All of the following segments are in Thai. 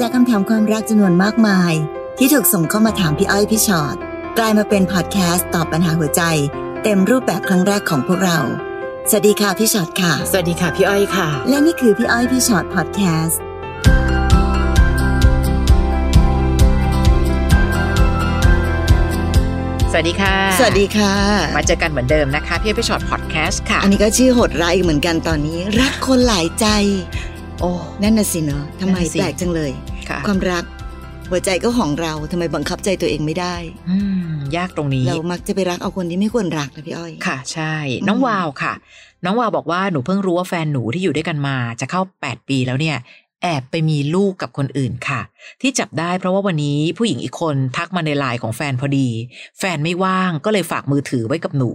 จากคำถามความรักจำนวนมากมาย ที่ถูกส่งเข้ามาถามพี่อ้อยพี่ชอ็อตกลายมาเป็นพอดแคสต์ตอบปัญหาหัวใจ เต็มรูปแบบครั้งแรกของพวกเรา สวัสดีค่ะพี่ชอ็อตค่ะ สวัสดีค่ะพี่อ้อยค่ะ และนี่คือพี่อ้อยพี่ชอ็อตพอดแคสต์สวัสดีค่ะ สวัสดีค่ะ มาเจอกันเหมือนเดิมนะคะพี่อ้อยพี่ฉอดพอดแคสต์ค่ะ อันนี้ก็ชื่อโหดร้ายอีกเหมือนกันตอนนี้ รักคนหลายใจ โอ้นั่นน่ะสิเนอะทำไมนั่นน่ะสิแปลกจังเลยค่ะความรักหัวใจก็ของเราทำไมบังคับใจตัวเองไม่ได้ อืมยากตรงนี้ เรามักจะไปรักเอาคนที่ไม่ควรรักนะพี่อ้อย ค่ะ ใช่ น้องอืมวาวค่ะ น้องวาวบอกว่าหนูเพิ่งรู้ว่าแฟนหนูที่อยู่ด้วยกันมาจะเข้า 8 ปีแล้วเนี่ย แอบไปมีลูกกับคนอื่นค่ะ ที่จับได้เพราะว่าวันนี้ผู้หญิงอีกคนทักมาในไลน์ของแฟนพอดี แฟนไม่ว่างก็เลยฝากมือถือไว้กับหนู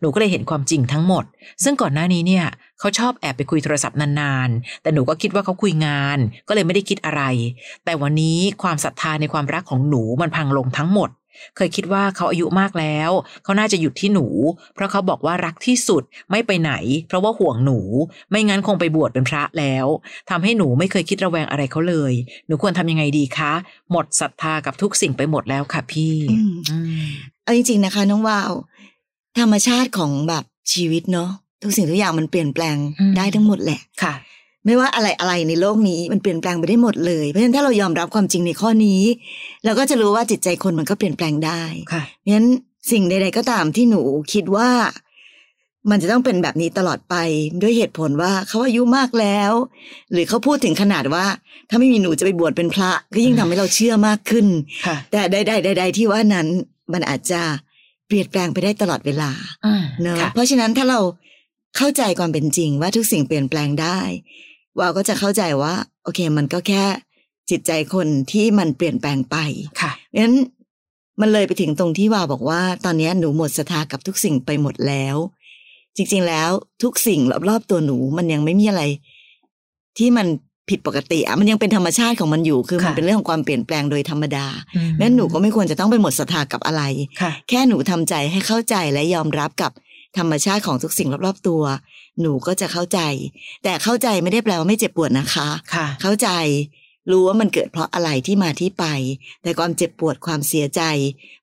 หนูก็เลยเห็นความจริงทั้งหมด ซึ่งก่อนหน้านี้เนี่ย เขาชอบแอบไปคุยโทรศัพท์นานๆ แต่หนูก็คิดว่าเขาคุยงาน ก็เลยไม่ได้คิดอะไร แต่วันนี้ความศรัทธาในความรักของหนูมันพังลงทั้งหมด เคยคิดว่าเขาอายุมากแล้ว เขาน่าจะหยุดที่หนู เพราะเขาบอกว่ารักที่สุดไม่ไปไหน เพราะว่าห่วงหนู ไม่งั้นคงไปบวชเป็นพระแล้วทำให้หนูไม่เคยคิดระแวงอะไรเขาเลย หนูควรทำยังไงดีคะ หมดศรัทธากับทุกสิ่งไปหมดแล้วค่ะพี่อืมอืมเอาจริงๆนะคะน้องวาวธรรมชาติของแบบชีวิตเนาะ ทุกสิ่งทุกอย่างมันเปลี่ยนแปลงได้ทั้งหมดแหละค่ะ ไม่ว่าอะไรอะไรในโลกนี้มันเปลี่ยนแปลงไปได้หมดเลยเพราะฉะนั้นถ้าเรายอมรับความจริงในข้อนี้ เราก็จะรู้ว่าจิตใจคนมันก็เปลี่ยนแปลงได้ค่ะเพราะฉะนั้นสิ่งใด ๆ ก็ตามที่หนูคิดว่ามันจะต้องเป็นแบบนี้ตลอดไปด้วยเหตุผลว่าเขาอายุมากแล้ว หรือเขาพูดถึงขนาดว่า ถ้าไม่มีหนูจะไปบวชเป็นพระ ก็ยิ่งทำให้เราเชื่อมากขึ้นค่ะแต่ใดๆใดๆที่ว่านั้นมันอาจจะเปลี่ยนแปลงไปได้ตลอดเวลาอืมเนอะค่ะเพราะฉะนั้นถ้าเรา เข้าใจความเป็นจริงว่าทุกสิ่งเปลี่ยนแปลงได้วาวก็จะเข้าใจว่า โอเค มันก็แค่จิตใจคนที่มันเปลี่ยนแปลงไปค่ะเพราะฉะนั้นมันเลยไปถึงตรงที่วาวบอกว่า ตอนนี้หนูหมดศรัทธากับทุกสิ่งไปหมดแล้ว จริง ๆ แล้วทุกสิ่งรอบๆตัวหนูมันยังไม่มีอะไร ที่มันผิดปกติอะมันยังเป็นธรรมชาติของมันอยู่ คือมันค่ะเป็นเรื่องของความเปลี่ยนแปลงโดยธรรมดาอืมงั้นหนูก็ไม่ควรจะต้องไปหมดศรัทธากับอะไรค่ะแค่หนูทำใจให้เข้าใจและยอมรับกับ ธรรมชาติของทุกสิ่งรอบๆตัว หนูก็จะเข้าใจ แต่เข้าใจไม่ได้แปลว่าไม่เจ็บปวดนะคะค่ะ เข้าใจรู้ว่ามันเกิดเพราะอะไรที่มาที่ไป แต่ความเจ็บปวดความเสียใจ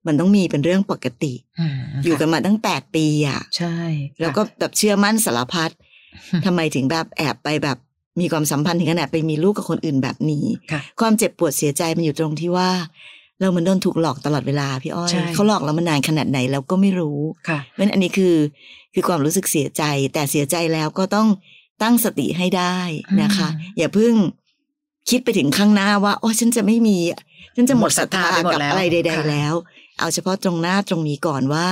มันต้องมีเป็นเรื่องปกติอืมอยู่กันมาตั้งแปดปีอะใช่ แล้วก็แบบเชื่อมั่นสารพัดทำไมถึงแบบแอบไปแบบมีความสัมพันธ์ถึงขนาดไปมีลูกกับคนอื่นแบบนี้ค่ะความเจ็บปวดเสียใจมันอยู่ตรงที่ว่า เราเหมันโดนถูกหลอกตลอดเวลาพี่อ้อยใช่เขาหลอกเรามานานขนาดไหนเราก็ไม่รู้ค่ะเพราะฉะนั้นอันนี้คือคือความรู้สึกเสียใจ แต่เสียใจแล้วก็ต้องตั้งสติให้ได้นะคะอืมอย่าเพิ่งคิดไปถึงข้างหน้าว่าโอ้ฉันจะไม่มี ฉันจะหมดศรัทธาหมดศรัทธาไปหมดกับแล้วอะไรใดค่ะๆแล้ว เอาเฉพาะตรงหน้าตรงนี้ก่อนว่า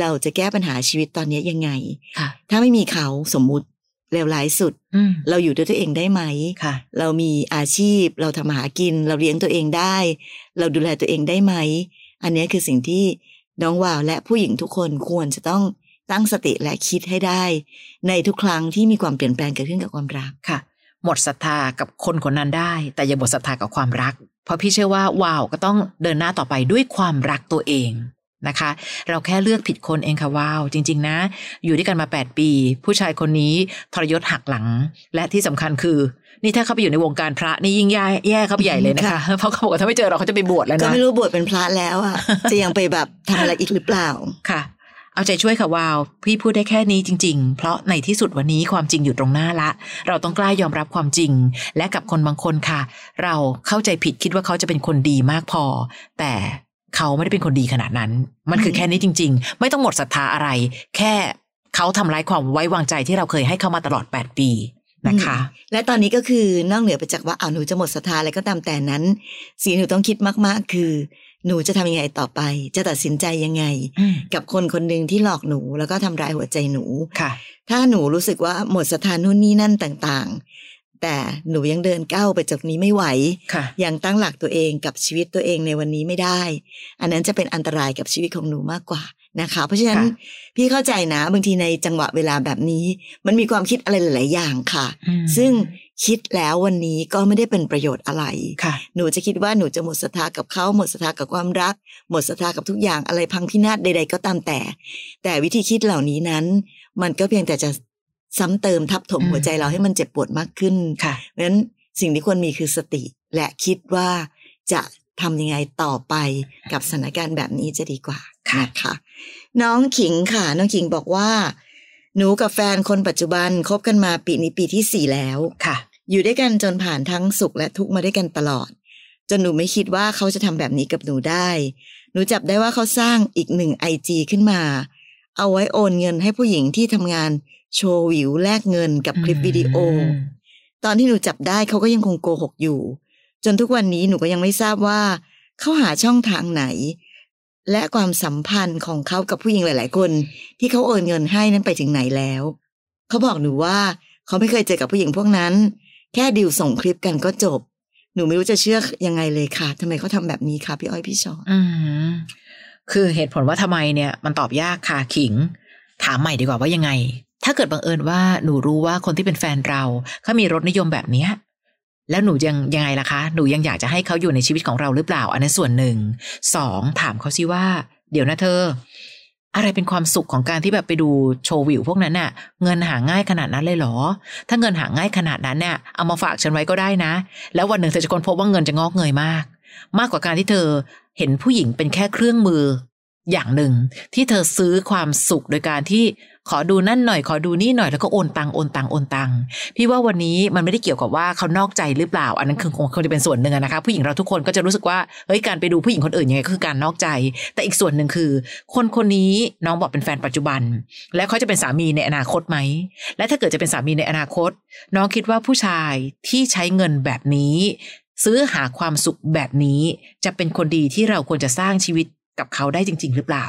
เราจะแก้ปัญหาชีวิตตอนนี้ยังไงค่ะถ้าไม่มีเขาสมมุติ เลวร้ายสุดอืมเราอยู่ด้วยตัวเองได้ไหมค่ะ เรามีอาชีพ เราทำมาหากิน เราเลี้ยงตัวเองได้ เราดูแลตัวเองได้ไหม อันนี้คือสิ่งที่น้องวาวและผู้หญิงทุกคนควรจะต้องตั้งสติและคิดให้ได้ ในทุกครั้งที่มีความเปลี่ยนแปลงเกิดขึ้นกับความรักค่ะ หมดศรัทธากับคนคนนั้นได้ แต่อย่าหมดศรัทธากับความรัก เพราะพี่เชื่อว่าวาวก็ต้องเดินหน้าต่อไปด้วยความรักตัวเอง นะคะ เราแค่เลือกผิดคนเองค่ะวาว จริง ๆ นะ อยู่ด้วยกันมา 8 ปี ผู้ชายคนนี้ทรยศหักหลัง และที่สำคัญคือ นี่ถ้าเขาไปอยู่ในวงการพระนี่ยิ่งแย่แย่เข้าไปใหญ่เลยนะคะ เพราะเขาบอกว่าถ้าไม่เจอเราเขาจะไปบวชแล้วก็นะไม่รู้บวชเป็นพระแล้วอะจะยังไปแบบทำอะไรอีกหรือเปล่าค่ะเอาใจช่วยค่ะวาว พี่พูดได้แค่นี้จริง ๆ เพราะในที่สุดวันนี้ความจริงอยู่ตรงหน้าละ เราต้องกล้ายอมรับความจริง และกับคนบางคนค่ะ เราเข้าใจผิดคิดว่าเขาจะเป็นคนดีมากพอ แต่ เขาไม่ได้เป็นคนดีขนาดนั้น มันคือแค่นี้จริง ๆ ไม่ต้องหมดศรัทธาอะไร แค่เขาทำร้ายความไว้วางใจที่เราเคยให้เขามาตลอด 8 ปีนะคะ และตอนนี้ก็คือนอกเหนือไปจากว่าอ้าวหนูจะหมดศรัทธาอะไรก็ตามแต่นั้นสิ่งที่หนูต้องคิดมากๆ คือ หนูจะทำยังไงต่อไป จะตัดสินใจยังไงอืมกับคนคนหนึ่งที่หลอกหนูแล้วก็ทำร้ายหัวใจหนูค่ะ ถ้าหนูรู้สึกว่าหมดศรัทธานู่นนี่นั่นต่างๆ แต่หนูยังเดินก้าวไปจากนี้ไม่ไหวค่ะยังตั้งหลักตัวเองกับชีวิตตัวเองในวันนี้ไม่ได้ อันนั้นจะเป็นอันตรายกับชีวิตของหนูมากกว่านะคะ เพราะฉะนั้นค่ะพี่เข้าใจนะ บางทีในจังหวะเวลาแบบนี้ มันมีความคิดอะไรหลาย ๆ อย่างค่ะอืมซึ่งคิดแล้ววันนี้ก็ไม่ได้เป็นประโยชน์อะไรค่ะ หนูจะคิดว่าหนูจะหมดศรัทธากับเขาหมดศรัทธากับความรัก หมดศรัทธากับทุกอย่างอะไรพังพินาศใด ๆ ก็ตามแต่ แต่วิธีคิดเหล่านี้นั้น มันก็เพียงแต่จะ ซ้ำเติมทับถมอืมหัวใจเราให้มันเจ็บปวดมากขึ้นค่ะเพราะฉะนั้นสิ่งที่ควรมีคือสติ และคิดว่าจะทำยังไงต่อไปกับสถานการณ์แบบนี้จะดีกว่าค่ะนะคะน้องขิงค่ะ น้องขิงบอกว่า หนูกับแฟนคนปัจจุบันคบกันมาปีนี้ปีที่สี่แล้วค่ะ อยู่ด้วยกันจนผ่านทั้งสุขและทุกข์มาด้วยกันตลอด จนหนูไม่คิดว่าเขาจะทำแบบนี้กับหนูได้ หนูจับได้ว่าเขาสร้างอีกหนึ่งไอจีขึ้นมา เอาไว้โอนเงินให้ผู้หญิงที่ทำงานโชว์วิวแลกเงินกับคลิปวิดีโอ ตอนที่หนูจับได้เขาก็ยังคงโกหกอยู่ จนทุกวันนี้หนูก็ยังไม่ทราบว่าเขาหาช่องทางไหน และความสัมพันธ์ของเขากับผู้หญิงหลาย ๆ คน ที่เขาโอนเงินให้นั้นไปถึงไหนแล้ว เขาบอกหนูว่าเขาไม่เคยเจอกับผู้หญิงพวกนั้น แค่ดิวส่งคลิปกันก็จบ หนูไม่รู้จะเชื่อยังไงเลยค่ะทำไมเขาทำแบบนี้คะพี่อ้อยพี่ชอนอืม คือเหตุผลว่าทำไมเนี่ยมันตอบยากค่ะขิง ถามใหม่ดีกว่าว่ายังไง ถ้าเกิดบังเอิญว่าหนูรู้ว่าคนที่เป็นแฟนเราเขามีรสนิยมแบบเนี้ยแล้วหนูยังยังไงล่ะคะ หนูยังอยากจะให้เขาอยู่ในชีวิตของเราหรือเปล่า อันนั้นส่วนหนึ่ง สองถามเขาสิว่า เดี๋ยวนะเธอ อะไรเป็นความสุขของการที่แบบไปดูโชว์วิวพวกนั้นน่ะ เงินหาง่ายขนาดนั้นเลยเหรอ ถ้าเงินหาง่ายขนาดนั้นเนี่ยเอามาฝากฉันไว้ก็ได้นะ แล้ววันหนึ่งเธอจะค้นพบว่าเงินจะงอกเงยมาก มากกว่าการที่เธอเห็นผู้หญิงเป็นแค่เครื่องมือ อย่างหนึ่ง ที่เธอซื้อความสุขโดยการที่ขอดูนั่นหน่อยขอดูนี่หน่อยแล้วก็โอนตังโอนตังโอนตังพี่ว่าวันนี้มันไม่ได้เกี่ยวกับว่าเขานอกใจหรือเปล่า อันนั้นคือคงคงจะเป็นส่วนหนึ่งอะนะคะผู้หญิงเราทุกคนก็จะรู้สึกว่าเฮ้ยการไปดูผู้หญิงคนอื่นยังไงก็คือการนอกใจ แต่อีกส่วนหนึ่งคือ คนคนนี้น้องบอกเป็นแฟนปัจจุบัน แล้วเขาจะเป็นสามีในอนาคตไหมและถ้าเกิดจะเป็นสามีในอนาคต น้องคิดว่าผู้ชายที่ใช้เงินแบบนี้ ซื้อหาความสุขแบบนี้จะเป็นคนดีที่เราควรจะสร้างชีวิตกับเขาได้จริง ๆ หรือเปล่า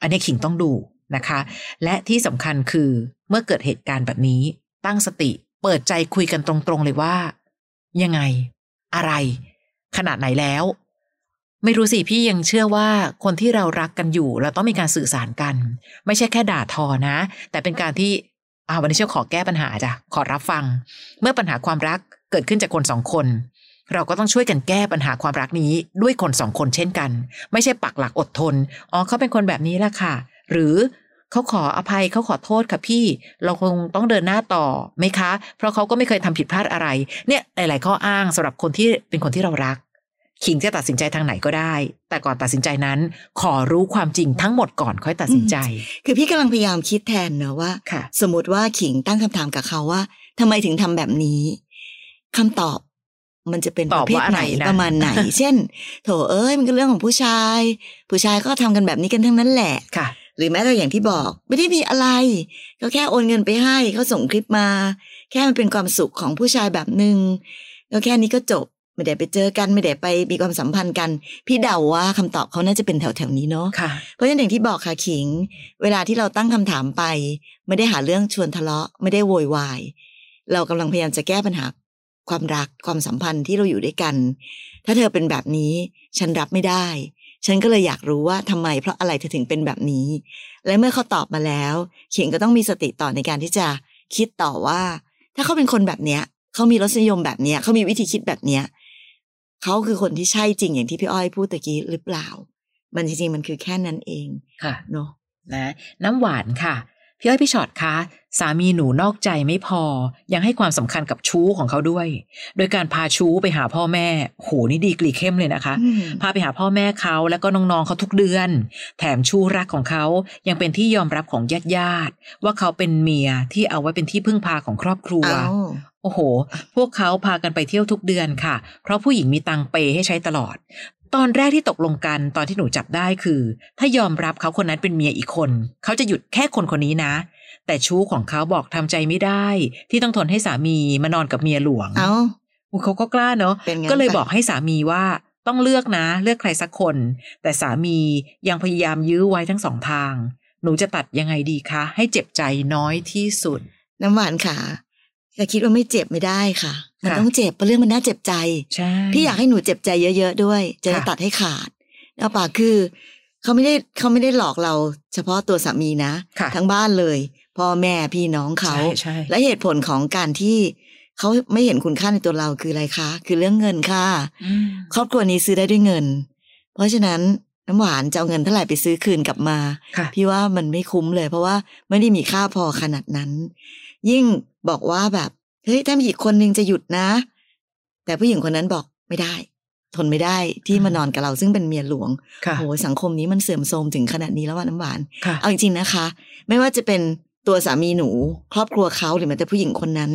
อันนี้ขิงต้องดูนะคะ และที่สำคัญคือเมื่อเกิดเหตุการณ์แบบนี้ ตั้งสติเปิดใจคุยกันตรงๆเลยว่า ยังไง อะไร ขนาดไหนแล้ว ไม่รู้สิพี่ยังเชื่อว่าคนที่เรารักกันอยู่ เราต้องมีการสื่อสารกัน ไม่ใช่แค่ด่าทอนะ แต่เป็นการที่อ่าวันนี้เชื่อขอแก้ปัญหาจ้ะขอรับฟัง เมื่อปัญหาความรักเกิดขึ้นจากคนสองคน เราก็ต้องช่วยกันแก้ปัญหาความรักนี้ด้วยคนสองคนเช่นกัน ไม่ใช่ปักหลักอดทนอ๋อเขาเป็นคนแบบนี้แหละค่ะ หรือเขาขออภัยเขาขอโทษค่ะพี่ เราคงต้องเดินหน้าต่อไหมคะ เพราะเขาก็ไม่เคยทำผิดพลาดอะไร เนี่ยหลาย ๆ ข้ออ้างสำหรับคนที่เป็นคนที่เรารัก ขิงจะตัดสินใจทางไหนก็ได้ แต่ก่อนตัดสินใจนั้น ขอรู้ความจริงทั้งหมดก่อนค่อยตัดสินใจ คือพี่กำลังพยายามคิดแทนเนอะว่าค่ะสมมติว่าขิงตั้งคำถามกับเขาว่าทำไมถึงทำแบบนี้คำตอบ มันจะเป็นตปอบระเภทว่าอะไรไหนนะประมาณไหน เช่น โถเอ้ยมันก็เรื่องของผู้ชาย ผู้ชายก็ทำกันแบบนี้กันทั้งนั้นแหละค่ะ หรือแม้แต่อย่างที่บอกไม่ได้มีอะไรก็แค่โอนเงินไปให้เขาส่งคลิปมา แค่มันเป็นความสุขของผู้ชายแบบหนึ่งก็แค่นี้ก็จบไม่ได้ไปเจอกันไม่ได้ไปมีความสัมพันธ์กัน พี่เดาว่าคำตอบเขาน่าจะเป็นแถวๆนี้เนาะค่ะเพราะฉะนั้นอย่างที่บอกค่ะขิง เวลาที่เราตั้งคำถามไป ไม่ได้หาเรื่องชวนทะเลาะ ไม่ได้โวยวาย เรากำลังพยายามจะแก้ปัญหา ความรักความสัมพันธ์ที่เราอยู่ด้วยกัน ถ้าเธอเป็นแบบนี้ ฉันรับไม่ได้ ฉันก็เลยอยากรู้ว่าทำไมเพราะอะไรเธอถึงเป็นแบบนี้ และเมื่อเขาตอบมาแล้วขิงก็ต้องมีสติต่อในการที่จะคิดต่อว่า ถ้าเขาเป็นคนแบบเนี้ยเขามีรสนิยมแบบเนี้ยเขามีวิธีคิดแบบเนี้ยเขาคือคนที่ใช่จริงอย่างที่พี่อ้อยพูดตะกี้หรือเปล่า มันจริงๆมันคือแค่นั้นเองค่ะเนาะนะน้ำหวานค่ะ พี่อ้อยพี่ชอตคะสามีหนูนอกใจไม่พอ ยังให้ความสำคัญกับชู้ของเขาด้วย โดยการพาชู้ไปหาพ่อแม่โหนี่ดีกรีเข้มเลยนะคะอืมพาไปหาพ่อแม่เขาแล้วก็น้องๆเขาทุกเดือน แถมชู้รักของเขายังเป็นที่ยอมรับของญาติญาติๆว่าเขาเป็นเมียที่เอาไว้เป็นที่พึ่งพาของครอบครัวเอาโอ้โห พวกเขาพากันไปเที่ยวทุกเดือนค่ะ เพราะผู้หญิงมีตังเปย์ให้ใช้ตลอดตอนแรกที่ตกลงกันตอนที่หนูจับได้คือ ถ้ายอมรับเขาคนนั้นเป็นเมียอีกคน เขาจะหยุดแค่คนคนนี้นะ แต่ชู้ของเขาบอกทำใจไม่ได้ ที่ต้องทนให้สามีมานอนกับเมียหลวง เอาอุ๊ยเขาก็กล้าเนาะเป็นงั้นก็เลยไปบอกให้สามีว่าต้องเลือกนะ เลือกใครสักคน แต่สามียังพยายามยื้อไว้ทั้งสองทาง หนูจะตัดยังไงดีคะ ให้เจ็บใจน้อยที่สุด น้ำหวานค่ะ แต่คิดว่าไม่เจ็บไม่ได้ค่ะ มันค่ะต้องเจ็บเพราะเรื่องมันน่าเจ็บใจใช่พี่อยากให้หนูเจ็บใจเยอะๆด้วย จะได้ค่ะตัดให้ขาดแล้วป่าคือเขาไม่ได้เขาไม่ได้หลอกเรา เฉพาะตัวสามีนะค่ะทั้งบ้านเลยพ่อแม่พี่น้องเขาใช่ใช่และเหตุผลของการที่เขาไม่เห็นคุณค่าในตัวเราคืออะไรคะ คือเรื่องเงินค่ะอืมครอบครัวนี้ซื้อได้ด้วยเงิน เพราะฉะนั้นน้ำหวานจะเอาเงินเท่าไหร่ไปซื้อคืนกลับมาค่ะพี่ว่ามันไม่คุ้มเลย เพราะว่าไม่ได้มีค่าพอขนาดนั้น ยิ่งบอกว่าแบบเฮ้ยถ้ามีอีกคนนึงจะหยุดนะ แต่ผู้หญิงคนนั้นบอกไม่ได้ ทนไม่ได้ที่มานอนกับเราซึ่งเป็นเมียหลวงค่ะโอ้ยสังคมนี้มันเสื่อมโทรมถึงขนาดนี้แล้วว่าน้ำหวานค่ะเอาจริงๆนะคะ ไม่ว่าจะเป็นตัวสามีหนู ครอบครัวเขาหรือแม้แต่ผู้หญิงคนนั้น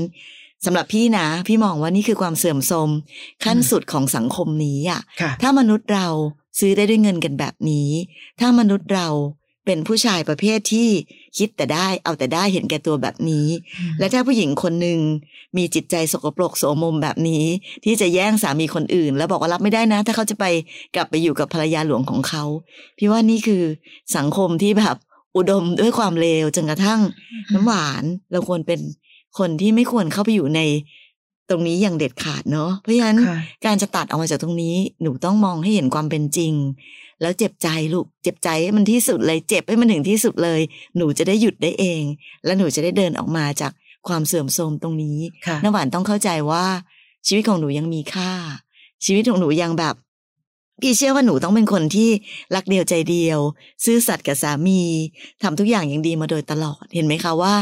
สำหรับพี่นะ พี่มองว่านี่คือความเสื่อมโทรมขั้นอืมสุดของสังคมนี้อะค่ะถ้ามนุษย์เราซื้อได้ด้วยเงินกันแบบนี้ ถ้ามนุษย์เรา เป็นผู้ชายประเภทที่คิดแต่ได้ เอาแต่ได้เห็นแก่ตัวแบบนี้ และถ้าผู้หญิงคนหนึ่งมีจิตใจสกปรกโสมมแบบนี้ ที่จะแย่งสามีคนอื่น แล้วบอกว่ารับไม่ได้นะ ถ้าเขาจะไปกลับไปอยู่กับภรรยาหลวงของเขาพี่ว่านี่คือสังคมที่แบบอุดมด้วยความเลวจนกระทั่งน้ำหวานเราควรเป็นคนที่ไม่ควรเข้าไปอยู่ใน ตรงนี้อย่างเด็ดขาดเนาะเพราะฉะนั้นค่ะการจะตัดออกมาจากตรงนี้หนูต้องมองให้เห็นความเป็นจริง แล้วเจ็บใจลูกเจ็บใจให้มันที่สุดเลย เจ็บให้มันถึงที่สุดเลย หนูจะได้หยุดได้เอง และหนูจะได้เดินออกมาจากความเสื่อมโทรมตรงนี้ค่ะน้ำหวานต้องเข้าใจว่า ชีวิตของหนูยังมีค่า ชีวิตของหนูยังแบบพี่เชื่อว่าหนูต้องเป็นคนที่รักเดียวใจเดียว ซื่อสัตย์กับสามีทำทุกอย่างอย่างดีมาโดยตลอด เห็นไหมคะว่า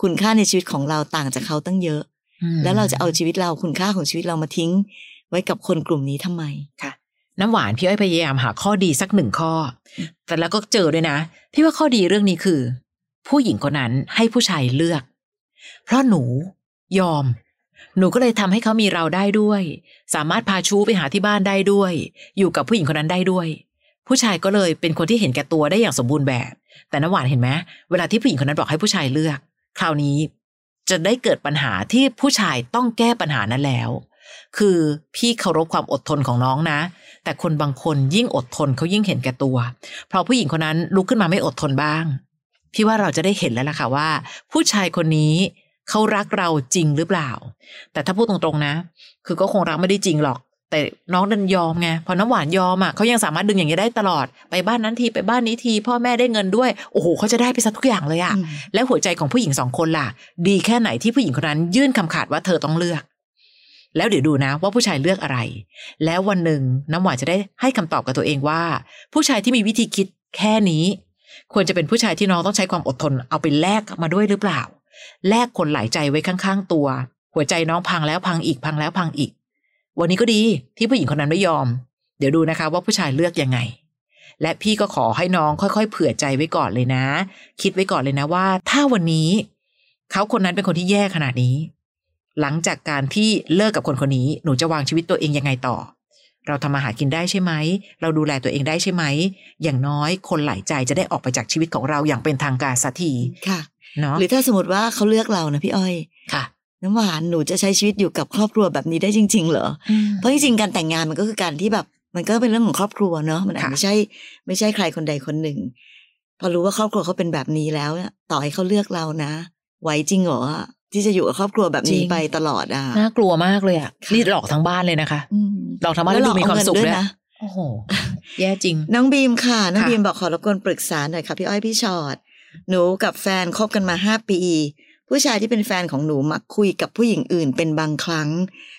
คุณค่าในชีวิตของเราต่างจากเขาตั้งเยอะอืม แล้วเราจะเอาชีวิตเราคุณค่าของชีวิตเรามาทิ้ง ไว้กับคนกลุ่มนี้ทำไมค่ะ น้ำหวานพี่อ้อยพยายามหาข้อดีสักหนึ่งข้อ แต่แล้วก็เจอด้วยนะพี่ว่าข้อดีเรื่องนี้คือ ผู้หญิงคนนั้นให้ผู้ชายเลือก เพราะหนูยอม หนูก็เลยทำให้เขามีเราได้ด้วย สามารถพาชู้ไปหาที่บ้านได้ด้วย อยู่กับผู้หญิงคนนั้นได้ด้วย ผู้ชายก็เลยเป็นคนที่เห็นแก่ตัวได้อย่างสมบูรณ์แบบ แต่น้ำหวานเห็นไหมเวลาที่ผู้หญิงคนนั้นบอกให้ผู้ชายเลือก คราวนี้ จะได้เกิดปัญหาที่ผู้ชายต้องแก้ปัญหานั้นแล้ว คือพี่เคารพความอดทนของน้องนะ แต่คนบางคนยิ่งอดทนเขายิ่งเห็นแก่ตัว เพราะผู้หญิงคนนั้นลุกขึ้นมาไม่อดทนบ้าง พี่ว่าเราจะได้เห็นแล้วล่ะค่ะว่า ผู้ชายคนนี้เขารักเราจริงหรือเปล่า แต่ถ้าพูดตรงๆนะ คือก็คงรักไม่ได้จริงหรอก แต่น้องดันยอมไงพอน้ำหวานยอมอะเขายังสามารถดึงอย่างนี้ได้ตลอดไปบ้านนั้นทีไปบ้านนี้ที พ่อแม่ได้เงินด้วยโอ้โหเขาจะได้ไปซะทุกอย่างเลยอะอืมแล้วหัวใจของผู้หญิงสองคนล่ะ ดีแค่ไหนที่ผู้หญิงคนนั้นยื่นคำขาดว่าเธอต้องเลือก แล้วเดี๋ยวดูนะว่าผู้ชายเลือกอะไร แล้ววันหนึ่งน้ำหวานจะได้ให้คำตอบกับตัวเองว่า ผู้ชายที่มีวิธีคิดแค่นี้ ควรจะเป็นผู้ชายที่น้องต้องใช้ความอดทนเอาไปแลกมาด้วยหรือเปล่าแลกคนหลายใจไว้ข้างๆตัว หัวใจน้องพังแล้วพังอีกพังแล้วพังอีก วันนี้ก็ดีที่ผู้หญิงคนนั้นไม่ยอม เดี๋ยวดูนะคะว่าผู้ชายเลือกยังไง และพี่ก็ขอให้น้องค่อยๆ เผื่อใจไว้ก่อนเลยนะ คิดไว้ก่อนเลยนะว่า ถ้าวันนี้เขาคนนั้นเป็นคนที่แย่ขนาดนี้ หลังจากการที่เลิกกับคนคนนี้หนูจะวางชีวิตตัวเองยังไงต่อ เราทำมาหากินได้ใช่ไหม เราดูแลตัวเองได้ใช่ไหม อย่างน้อยคนหลายใจจะได้ออกไปจากชีวิตของเราอย่างเป็นทางการสักทีค่ะ เนาะหรือถ้าสมมติว่าเขาเลือกเรานะพี่อ้อย ค่ะ น้ำหวานหนูจะใช้ชีวิตอยู่กับครอบครัวแบบนี้ได้จริง ๆ เหรอ เพราะจริงๆการแต่งงานมันก็คือการที่แบบ มันก็เป็นเรื่องของครอบครัวเนอะมันอาจค่ะไม่ใช่ ไม่ใช่ใครคนใดคนหนึ่ง พอรู้ว่าครอบครัวเขาเป็นแบบนี้แล้วเนี่ยต่อให้เขาเลือกเรานะไหวจริงเหรอที่จะอยู่กับครอบครัวแบบนี้ไปตลอดอะน่ากลัวมากเลยอะค่ะนี่หลอกทั้งบ้านเลยนะคะอืมหลอกทั้งบ้านแล้วดูมีความสุขแล้ด้วยนะโอ้โหแย่จริง น้องบีมค่ะ น้องค่ะบีมบอกขอรบกวนปรึกษาหน่อยค่ะพี่อ้อยพี่ชอดหนูกับแฟนคบกันมาห้าปี ผู้ชายที่เป็นแฟนของหนูมักคุยกับผู้หญิงอื่นเป็นบางครั้ง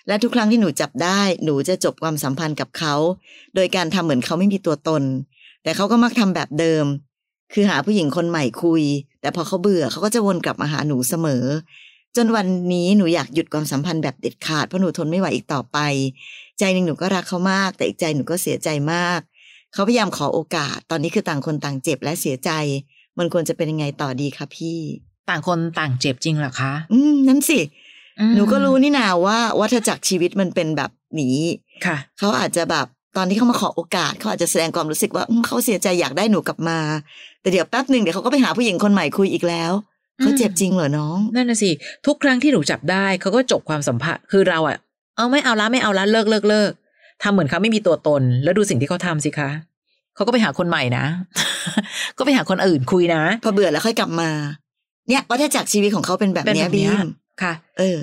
และทุกครั้งที่หนูจับได้ หนูจะจบความสัมพันธ์กับเขา โดยการทำเหมือนเขาไม่มีตัวตน แต่เขาก็มักทำแบบเดิม คือหาผู้หญิงคนใหม่คุย แต่พอเขาเบื่อเขาก็จะวนกลับมาหาหนูเสมอ จนวันนี้หนูอยากหยุดความสัมพันธ์แบบเด็ดขาดเพราะหนูทนไม่ไหวอีกต่อไป ใจหนึ่งหนูก็รักเขามาก แต่อีกใจหนูก็เสียใจมาก เขาพยายามขอโอกาส ตอนนี้คือต่างคนต่างเจ็บและเสียใจ มันควรจะเป็นยังไงต่อดีคะพี่ ต่างคนต่างเจ็บจริงเหรอคะ อืมนั่นสิอืมหนูก็รู้นี่นาว่าวัฏจักรชีวิตมันเป็นแบบนี้ค่ะ เขาอาจจะแบบตอนที่เขามาขอโอกาสเขาอาจจะแสดงความรู้สึกว่าอืมเขาเสียใจอยากได้หนูกลับมา แต่เดี๋ยวแป๊บหนึ่งเดี๋ยวเขาก็ไปหาผู้หญิงคนใหม่คุยอีกแล้วเขาอืมเจ็บจริงเหรอน้องนั่นน่ะสิทุกครั้งที่หนูจับได้เขาก็จบความสัมพันธ์คือเราอะเอาไม่เอาละไม่เอาละเลิกเลิกเลิกทำเหมือนเขาไม่มีตัวตน แล้วดูสิ่งที่เขาทำสิคะเขาก็ไปหาคนใหม่นะ ก็ไปหาคนอื่นคุยนะ พอเบื่อแล้วค่อยกลับมา เนี่ยวัฏจักรชีวิตของเขาเป็นแบบเป็นเนี้แบยบบีเนี้ยมค่ะ เออ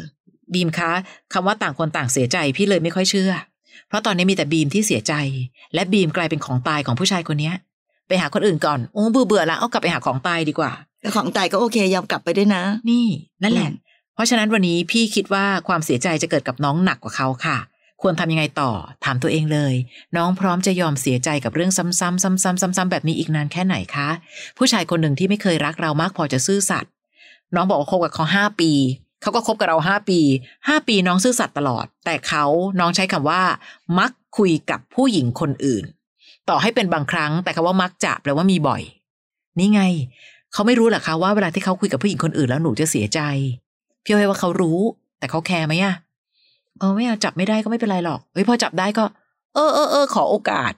บีมคะคำว่าต่างคนต่างเสียใจพี่เลยไม่ค่อยเชื่อ เพราะตอนนี้มีแต่บีมที่เสียใจ และบีมกลายเป็นของตายของผู้ชายคนเนี้ย ไปหาคนอื่นก่อนโอ้เบื่อเบื่อแล้วเอากลับไปหาของตายดีกว่าแต่ของตายก็โอเคยอมกลับไปด้วยนะ นี่ นั่นแหละอืมเพราะฉะนั้นวันนี้พี่คิดว่าความเสียใจจะเกิดกับน้องหนักกว่าเขาค่ะ ควรทำยังไงต่อ ถามตัวเองเลย น้องพร้อมจะยอมเสียใจกับเรื่องซ้ำๆซ้ำๆซ้ำๆแบบนี้อีกนานแค่ไหนคะ ผู้ชายคนหนึ่งที่ไม่เคยรักเรามากพอจะซื่อสัตย์ น้องบอกว่าคบกับเขาห้าปีเขาก็คบกับเราห้าปีห้าปีน้องซื่อสัตย์ตลอด แต่เขาน้องใช้คำว่า มักคุยกับผู้หญิงคนอื่น ต่อให้เป็นบางครั้ง แต่คำว่ามักจะแปลว่ามีบ่อย นี่ไงเขาไม่รู้หรอคะว่าเวลาที่เขาคุยกับผู้หญิงคนอื่นแล้วหนูจะเสียใจพี่อ้อยว่าเขารู้ แต่เขาแคร์ไหมอะเออไม่เอาจับไม่ได้ก็ไม่เป็นไรหรอกเฮ้ยพอจับได้ก็ เออเออเออขอโอกาส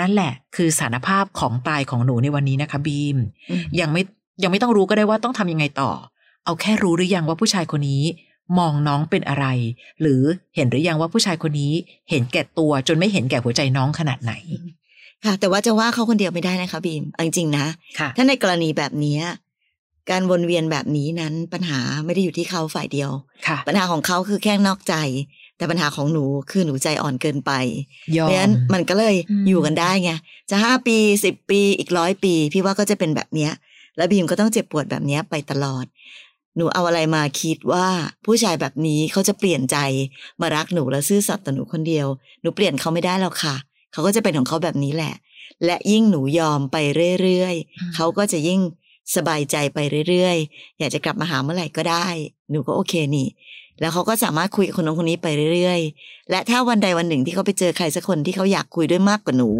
นั่นแหละ คือสารภาพของตายของหนูในวันนี้นะคะบีมอืมยังไม่ ยังไม่ต้องรู้ก็ได้ว่าต้องทำยังไงต่อ เอาแค่รู้หรือยังว่าผู้ชายคนนี้ มองน้องเป็นอะไร หรือเห็นหรือยังว่าผู้ชายคนนี้ เห็นแก่ตัวจนไม่เห็นแก่หัวใจน้องขนาดไหน ค่ะ แต่ว่าจะว่าเขาคนเดียวไม่ได้นะคะบีมเอาจริงๆนะค่ะถ้าในกรณีแบบเนี้ยการวนเวียนแบบนี้นั้นปัญหาไม่ได้อยู่ที่เขาฝ่ายเดียวค่ะปัญหาของเขาคือแค่นอกใจ แต่ปัญหาของหนูคือหนูใจอ่อนเกินไปยอเพราะฉะนั้นมมันก็เลยอืมอยู่กันได้ไง จะห้าปีสิบปีอีกร้อยปี พี่ว่าก็จะเป็นแบบเนี้ย แล้วบีมก็ต้องเจ็บปวดแบบเนี้ยไปตลอด หนูเอาอะไรมาคิดว่าผู้ชายแบบนี้เขาจะเปลี่ยนใจมารักหนูและซื่อสัตย์ต่อหนูคนเดียว หนูเปลี่ยนเขาไม่ได้หรอกค่ะ เขาก็จะเป็นของเขาแบบนี้แหละ และยิ่งหนูยอมไปเรื่อยๆเขาก็จะยิ่งสบายใจไปเรื่อยๆ อยากจะกลับมาหาเมื่อไหร่ก็ได้ หนูก็โอเคนี่ แล้วเขาก็สามารถคุยกับคนนู้นคนนี้ไปเรื่อยๆ และถ้าวันใดวันหนึ่งที่เขาไปเจอใครสักคนที่เขาอยากคุยด้วยมากกว่าหนู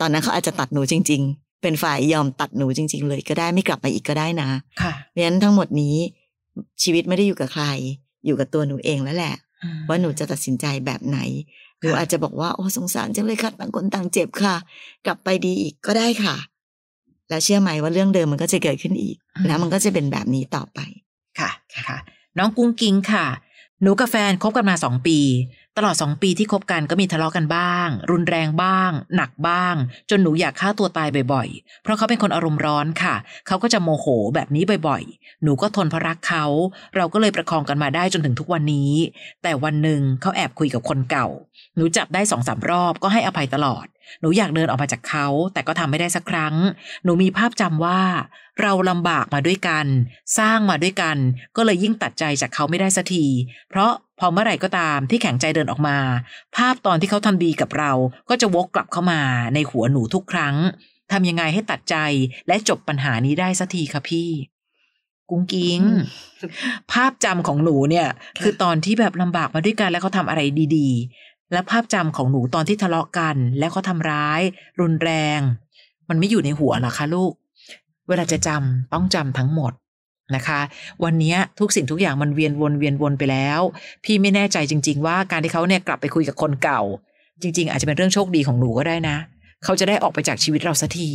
ตอนนั้นเขาอาจจะตัดหนูจริงๆ เป็นฝ่ายยอมตัดหนูจริง ๆ เลยก็ได้ไม่กลับมาอีกก็ได้นะ ค่ะเพราะฉะนั้นทั้งหมดนี้ชีวิตไม่ได้อยู่กับใคร อยู่กับตัวหนูเองแล้วแหละ ว่าหนูจะตัดสินใจแบบไหนหนูอาจจะบอกว่าโอ้สงสารจังเลยค่ะต่างคนต่างเจ็บค่ะ กลับไปดีอีกก็ได้ค่ะ แล้วเชื่อไหมว่าเรื่องเดิมมันก็จะเกิดขึ้นอีกอืมแล้วมันก็จะเป็นแบบนี้ต่อไปค่ะค่ะ น้องกุ้งกิ้งค่ะ หนูกับแฟนคบกันมาสองปี ตลอดสองปีที่คบกันก็มีทะเลาะกันบ้าง รุนแรงบ้าง หนักบ้าง จนหนูอยากฆ่าตัวตายบ่อยๆ เพราะเขาเป็นคนอารมณ์ร้อนค่ะ เขาก็จะโมโหแบบนี้บ่อยๆ หนูก็ทนเพราะรักเขา เราก็เลยประคองกันมาได้จนถึงทุกวันนี้ แต่วันหนึ่งเขาแอบคุยกับคนเก่า หนูจับได้สองสามรอบก็ให้อภัยตลอด หนูอยากเดินออกมาจากเขา แต่ก็ทำไม่ได้สักครั้ง หนูมีภาพจำว่า เราลำบากมาด้วยกัน สร้างมาด้วยกัน ก็เลยยิ่งตัดใจจากเขาไม่ได้สักที เพราะพอเมื่อไหร่ก็ตามที่แข็งใจเดินออกมา ภาพตอนที่เขาทำดีกับเรา ก็จะวกกลับเข้ามาในหัวหนูทุกครั้งทำยังไงให้ตัดใจและจบปัญหานี้ได้สักทีคะพี่กุ้งกิ้ง ภาพจำของหนูเนี่ย คือตอนที่แบบลำบากมาด้วยกันแล้วเขาทำอะไรดีๆ และภาพจำของหนูตอนที่ทะเลาะกัน แล้วเขาทำร้าย รุนแรง มันไม่อยู่ในหัวหรอคะลูก เวลาจะจำต้องจำทั้งหมดนะคะ วันนี้ทุกสิ่งทุกอย่างมันเวียนวนเวียนวนไปแล้ว พี่ไม่แน่ใจจริง ๆ ว่าการที่เขาเนี่ยกลับไปคุยกับคนเก่า จริง ๆ อาจจะเป็นเรื่องโชคดีของหนูก็ได้นะ เขาจะได้ออกไปจากชีวิตเราสักที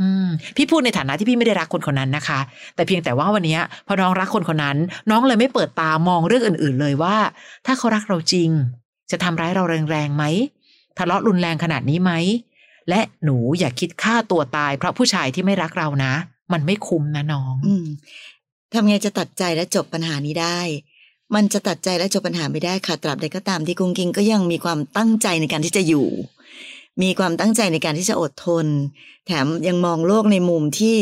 อืมพี่พูดในฐานะที่พี่ไม่ได้รักคนคนนั้นนะคะ แต่เพียงแต่ว่าวันนี้พอน้องรักคนคนนั้น น้องเลยไม่เปิดตามองเรื่องอื่น ๆ เลยว่า ถ้าเขารักเราจริง จะทำร้ายเราแรงๆไหมทะเลาะรุนแรงขนาดนี้ไหมและหนูอย่าคิดฆ่าตัวตายเพราะผู้ชายที่ไม่รักเรานะ มันไม่คุ้มนะน้องอืมทำไงจะตัดใจและจบปัญหานี้ได้ มันจะตัดใจและจบปัญหาไม่ได้ค่ะตราบใดก็ตามที่กุ้งกิงก็ยังมีความตั้งใจในการที่จะอยู่ มีความตั้งใจในการที่จะอดทน แถมยังมองโลกในมุมที่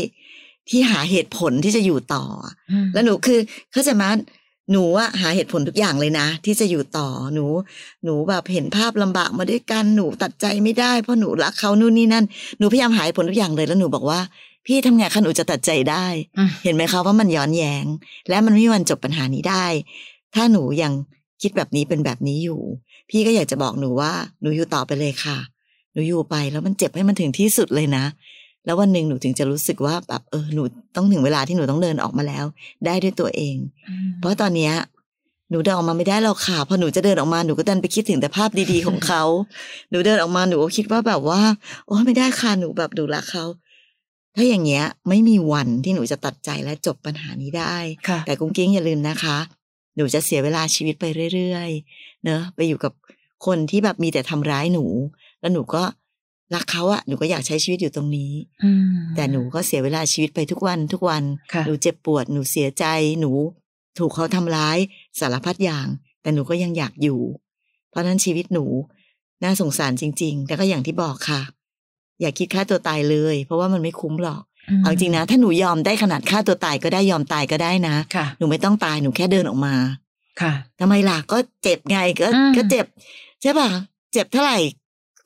ที่หาเหตุผลที่จะอยู่ต่อ แล้วหนูคือเข้าใจไหม หนูอะหาเหตุผลทุกอย่างเลยนะ ที่จะอยู่ต่อหนู หนูแบบเห็นภาพลำบากมาด้วยกันหนูตัดใจไม่ได้เพราะหนูรักเขานู่นนี่นั่นหนูพยายามหาเหตุผลทุกอย่างเลยแล้วหนูบอกว่า พี่ทำไงคะหนูจะตัดใจได้อืมเห็นไหมคะว่ามันย้อนแยงและมันไม่มีวันจบปัญหานี้ได้ ถ้าหนูยังคิดแบบนี้เป็นแบบนี้อยู่ พี่ก็อยากจะบอกหนูว่า หนูอยู่ต่อไปเลยค่ะ หนูอยู่ไปแล้วมันเจ็บให้มันถึงที่สุดเลยนะ แล้ววันหนึ่งหนูถึงจะรู้สึกว่าแบบเออหนูต้องถึงเวลาที่หนูต้องเดินออกมาแล้ว ได้ด้วยตัวเอง เพราะตอนเนี้ยหนูเดินออกมาไม่ได้แล้วค่ะพอหนูจะเดินออกมาหนูก็ดันไปคิดถึงแต่ภาพดีๆของเขา หนูเดินออกมาหนูก็คิดว่าแบบว่าโอ้ไม่ได้ค่ะหนูแบบหนูรักเขาถ้าอย่างเงี้ย ไม่มีวันที่หนูจะตัดใจและจบปัญหานี้ได้ค่ะแต่กุ้งกิ้งอย่าลืมนะคะ หนูจะเสียเวลาชีวิตไปเรื่อยๆ เนอะไปอยู่กับคนที่แบบมีแต่ทำร้ายหนู แล้วหนูก็ รักเขาอะหนูก็อยากใช้ชีวิตอยู่ตรงนี้อืมแต่หนูก็เสียเวลาชีวิตไปทุกวันทุกวันค่ะหนูเจ็บปวดหนูเสียใจหนู ถูกเขาทำร้ายสารพัดอย่าง แต่หนูก็ยังอยากอยู่ เพราะฉะนั้นชีวิตหนู น่าสงสารจริง ๆ แต่ก็อย่างที่บอกค่ะ อย่าคิดฆ่าตัวตายเลย เพราะว่ามันไม่คุ้มหรอกเอาจริงนะ ถ้าหนูยอมได้ขนาดฆ่าตัวตายก็ได้ยอมตายก็ได้นะค่ะหนูไม่ต้องตายหนูแค่เดินออกมา ค่ะทำไมล่ะก็เจ็บไงก็อืมก็เจ็บใช่ป่ะเจ็บเท่าไหร่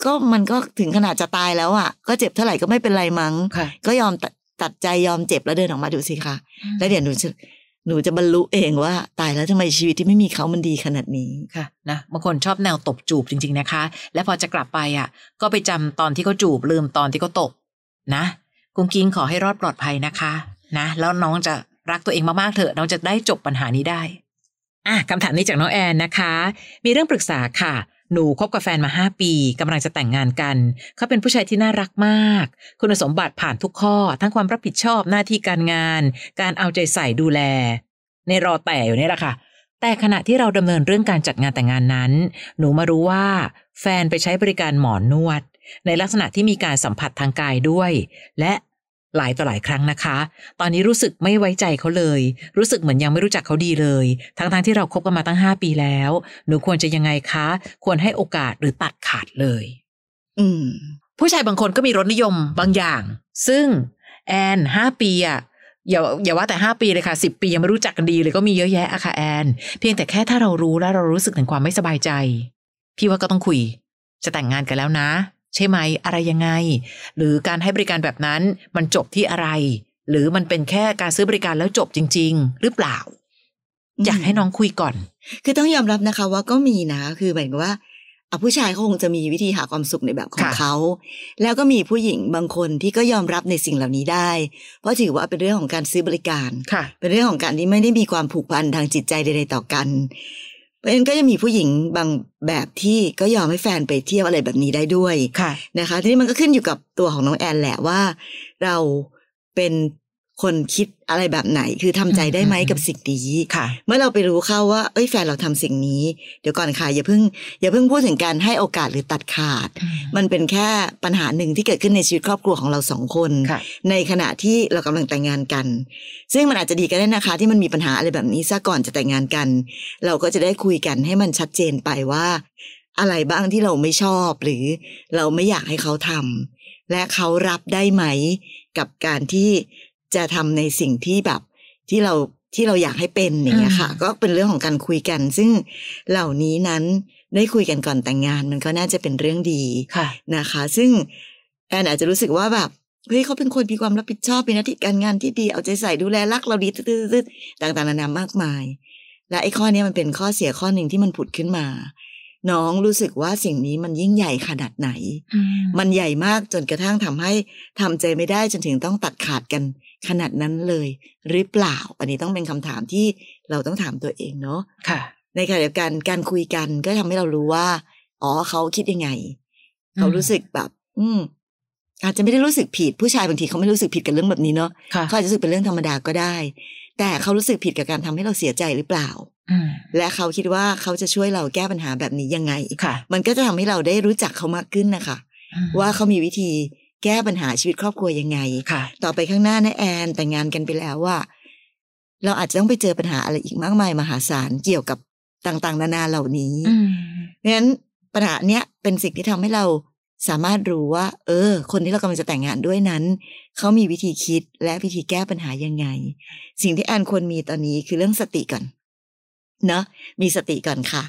ก็มันก็ถึงขนาดจะตายแล้วอะ ก็เจ็บเท่าไหร่ก็ไม่เป็นไรมั้งค่ะก็ยอมตัดตัดใจยอมเจ็บแล้วเดินออกมาดูสิคะแล้วเดี๋ยวหนูจะหนูจะบรรลุเองว่าตายแล้วทำไมชีวิตที่ไม่มีเขามันดีขนาดนี้ค่ะนะบางคนชอบแนวตบจูบจริง ๆนะคะ และพอจะกลับไปอะ ก็ไปจำตอนที่เขาจูบลืมตอนที่เขาตบนะกุ้งกิ้งขอให้รอดปลอดภัยนะคะนะแล้วน้องจะรักตัวเองมากๆเถอะน้องจะได้จบปัญหานี้ได้อะคำถามนี้จากน้องแอนนะคะ มีเรื่องปรึกษาค่ะ หนูคบกับแฟนมาห้าปีกำลังจะแต่งงานกัน เขาเป็นผู้ชายที่น่ารักมาก คุณสมบัติผ่านทุกข้อ ทั้งความรับผิดชอบหน้าที่การงาน การเอาใจใส่ดูแล ในรอแต่อยู่นี่แหละค่ะ แต่ขณะที่เราดำเนินเรื่องการจัดงานแต่งงานนั้น หนูมารู้ว่า แฟนไปใช้บริการหมอนนวด ในลักษณะที่มีการสัมผัสทางกายด้วย และ หลายต่อหลายครั้งนะคะ ตอนนี้รู้สึกไม่ไว้ใจเขาเลย รู้สึกเหมือนยังไม่รู้จักเขาดีเลย ทั้งๆทที่เราคบกันมาตั้งห้าปีแล้ว หนูควรจะยังไงคะ ควรให้โอกาสหรือตัดขาดเลย อืม ผู้ชายบางคนก็มีรสนิยมบางอย่าง ซึ่งแอนห้าปีอะอย่าอย่าว่าแต่ห้าปีเลยค่ะสิบปียังไม่รู้จักกันดีเลยก็มีเยอะแยะอะค่ะแอน เพียงแต่แค่ถ้าเรารู้แล้วเรารู้สึกถึงความไม่สบายใจ พี่ว่าก็ต้องคุย จะแต่งงานกันแล้วนะ ใช่ไหมอะไรยังไง หรือการให้บริการแบบนั้นมันจบที่อะไร หรือมันเป็นแค่การซื้อบริการแล้วจบจริง ๆ หรือเปล่า อยากให้น้องคุยก่อน คือต้องยอมรับนะคะว่าก็มีนะ คือหมายถึงว่าอะผู้ชายเขาคงจะมีวิธีหาความสุขในแบบของค่ะเขา แล้วก็มีผู้หญิงบางคนที่ก็ยอมรับในสิ่งเหล่านี้ได้ เพราะถือว่าเป็นเรื่องของการซื้อบริการค่ะเป็นเรื่องของการที่ไม่ได้มีความผูกพันทางจิตใจใดๆต่อกัน เพราะฉะนั้นก็จะมีผู้หญิงบางแบบที่ก็ยอมให้แฟนไปเที่ยวอะไรแบบนี้ได้ด้วยค่ะนะคะ ทีนี้มันก็ขึ้นอยู่กับตัวของน้องแอนแหละว่า เราเป็น คนคิดอะไรแบบไหน คือทำใจได้ไหมอืมกับสิ่งนี้ค่ะ เมื่อเราไปรู้เข้าว่า เอ้ยแฟนเราทำสิ่งนี้ เดี๋ยวก่อนค่ะอย่าเพิ่ง อย่าเพิ่งพูดถึงการให้โอกาสหรือตัดขาด มันเป็นแค่ปัญหาหนึ่งที่เกิดขึ้นในชีวิตครอบครัวของเราสองคนค่ะในขณะที่เรากำลังแต่งงานกัน ซึ่งมันอาจจะดีก็ได้นะคะ ที่มันมีปัญหาอะไรแบบนี้ซะก่อนจะแต่งงานกัน เราก็จะได้คุยกันให้มันชัดเจนไปว่า อะไรบ้างที่เราไม่ชอบ หรือเราไม่อยากให้เขาทำและเขารับได้ไหมกับการที่ จะทำในสิ่งที่แบบที่เราที่เราอยากให้เป็นอย่างเงี้ยค่ะอืมก็เป็นเรื่องของการคุยกัน ซึ่งเหล่านี้นั้นได้คุยกันก่อนแต่งงาน มันก็น่าจะเป็นเรื่องดีค่ะนะคะ ซึ่งแอนอาจจะรู้สึกว่าแบบเฮ้ยเขาเป็นคนมีความรับผิดชอบมีหน้าที่การงานที่ดีเอาใจใส่ดูแลรักเราดีตืดๆๆต่างๆนานามากมาย และไอ้ข้อเนี้ยมันเป็นข้อเสียข้อหนึ่งที่มันผุดขึ้นมา น้องรู้สึกว่าสิ่งนี้มันยิ่งใหญ่ขนาดไหน มันใหญ่มากจนกระทั่งทำให้ทำใจไม่ได้จนถึงต้องตัดขาดกัน ขนาดนั้นเลยหรือเปล่า อันนี้ต้องเป็นคำถามที่เราต้องถามตัวเองเนาะค่ะ ในขณะเดียวกันการคุยกันก็ทำให้เรารู้ว่า อ๋อเขาคิดยังไง เขารู้สึกแบบ อืมอาจจะไม่ได้รู้สึกผิดผู้ชายบางทีเขาไม่รู้สึกผิดกับเรื่องแบบนี้เนาะค่ะเขาอาจจะรู้สึกเป็นเรื่องธรรมดาก็ได้ แต่เขารู้สึกผิดกับการทำให้เราเสียใจหรือเปล่าอืมและเขาคิดว่าเขาจะช่วยเราแก้ปัญหาแบบนี้ยังไงค่ะมันก็จะทำให้เราได้รู้จักเขามากขึ้นนะคะ ว่าเขามีวิธี แก้ปัญหาชีวิตครอบครัวยังไงค่ะต่อไปข้างหน้านะแอนแต่งงานกันไปแล้วว่า เราอาจจะต้องไปเจอปัญหาอะไรอีกมากมายมหาศาลเกี่ยวกับต่างๆ นานาเหล่านี้อืมเพราะฉะนั้นปัญหาเนี้ยเป็นสิ่งที่ทำให้เราสามารถรู้ว่า เออ คนที่เรากำลังจะแต่งงานด้วยนั้น เขามีวิธีคิดและวิธีแก้ปัญหายังไง สิ่งที่แอนควรมีตอนนี้คือเรื่องสติก่อน เนอะมีสติก่อนค่ะ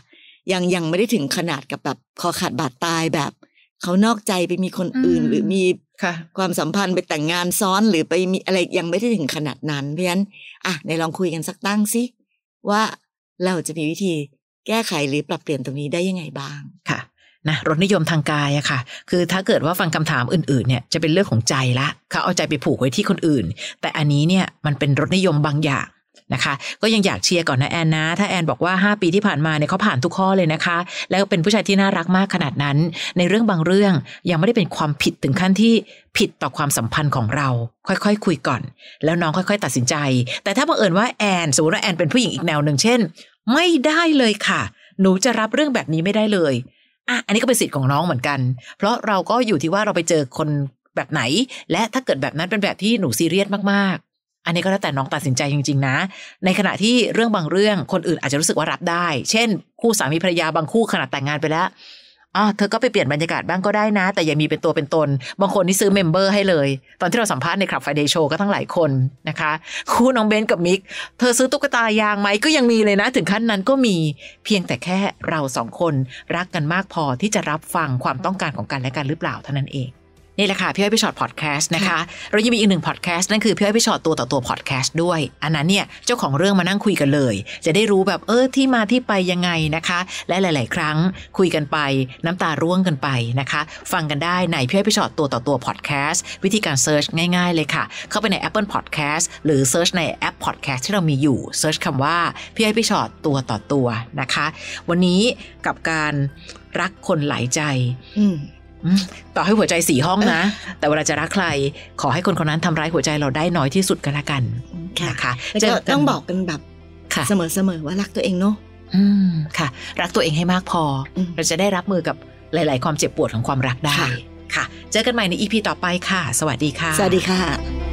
ยังยังไม่ได้ถึงขนาดกับแบบคอขาดบาดตายแบบ เขานอกใจไปมีคนอื่นอืมหรือมีค่ะความสัมพันธ์ไปแต่งงานซ้อนหรือไปมีอะไรยังไม่ได้ถึงขนาดนั้น เพราะฉะนั้นอะในลองคุยกันสักตั้งสิว่าเราจะมีวิธีแก้ไขหรือปรับเปลี่ยนตรงนี้ได้ยังไงบ้างค่ะนะรสนิยมทางกายอะค่ะ คือถ้าเกิดว่าฟังคำถามอื่นๆเนี่ยจะเป็นเรื่องของใจละเขาเอาใจไปผูกไว้ที่คนอื่น แต่อันนี้เนี่ยมันเป็นรสนิยมบางอย่าง นะคะ ก็ยังอยากเชียร์ก่อนนะแอนนะ ถ้าแอนบอกว่า 5 ปีที่ผ่านมาเนี่ยเขาผ่านทุกข้อเลยนะคะ แล้วเป็นผู้ชายที่น่ารักมากขนาดนั้น ในเรื่องบางเรื่องยังไม่ได้เป็นความผิดถึงขั้นที่ผิดต่อความสัมพันธ์ของเรา ค่อยๆคุยก่อน แล้วน้องค่อยๆ ตัดสินใจ แต่ถ้าบังเอิญว่าแอนสมมติว่าแอนเป็นผู้หญิงอีกแนวหนึ่งเช่น ไม่ได้เลยค่ะ หนูจะรับเรื่องแบบนี้ไม่ได้เลยอะอันนี้ก็เป็นสิทธิ์ของน้องเหมือนกัน เพราะเราก็อยู่ที่ว่าเราไปเจอคนแบบไหน และถ้าเกิดแบบนั้นเป็นแบบที่หนูซีเรียสมากๆ อันนี้ก็แล้วแต่น้องตัดสินใจจริง ๆ นะ ในขณะที่เรื่องบางเรื่องคนอื่นอาจจะรู้สึกว่ารับได้ เช่น คู่สามีภรรยาบางคู่ขนาดแต่งงานไปแล้วอะเธอก็ไปเปลี่ยนบรรยากาศบ้างก็ได้นะ แต่อย่ามีเป็นตัวเป็นตน บางคนนี่ซื้อ member ให้เลย ตอนที่เราสัมภาษณ์ใน Club Friday Show ก็ทั้งหลายคนนะคะ คู่น้องเบนกับมิก เธอซื้อตุ๊กตายางไหมก็ยังมีเลยนะ ถึงขั้นนั้นก็มีเพียงแต่แค่เราสองคนรักกันมากพอที่จะรับฟังความต้องการของกันและกันหรือเปล่าเท่านั้นเอง นี่แหละค่ะพี่อ้อยพี่ฉอดพอดแคสต์นะคะเรายังมีอีกหนึ่งพอดแคสต์นั่นคือพี่อ้อยพี่ฉอดตัวต่อตัวพอดแคสต์ด้วย อันนั้นเนี่ยเจ้าของเรื่องมานั่งคุยกันเลย จะได้รู้แบบเออที่มาที่ไปยังไงนะคะ และหลาย ๆ ครั้งคุยกันไป น้ำตาร่วงกันไปนะคะ ฟังกันได้ในพี่อ้อยพี่ฉอดตัวต่อตัวพอดแคสต์วิธีการ searchง่าย ๆ เลยค่ะ เข้าไปใน Apple Podcast หรือ search ในแอป Podcast ที่เรามีอยู่ search คำว่าพี่อ้อยพี่ฉอดตัวต่อตัวนะคะ วันนี้กับการรักคนหลายใจอืมอืม ต่อให้หัวใจสี่ห้องนะ แต่เวลาจะรักใคร ขอให้คนคนนั้นทำร้ายหัวใจเราได้น้อยที่สุดก็แล้วกันค่ะนะคะแล้วเจก็กันต้องบอกกันแบบค่ะเสมอๆว่ารักตัวเองเนาะอืมค่ะ รักตัวเองให้มากพออมเราจะได้รับมือกับหลาย ๆ ความเจ็บปวดของความรักได้ค่ะค่ะเจอกันใหม่ใน EP ต่อไปค่ะ สวัสดีค่ะ สวัสดีค่ะ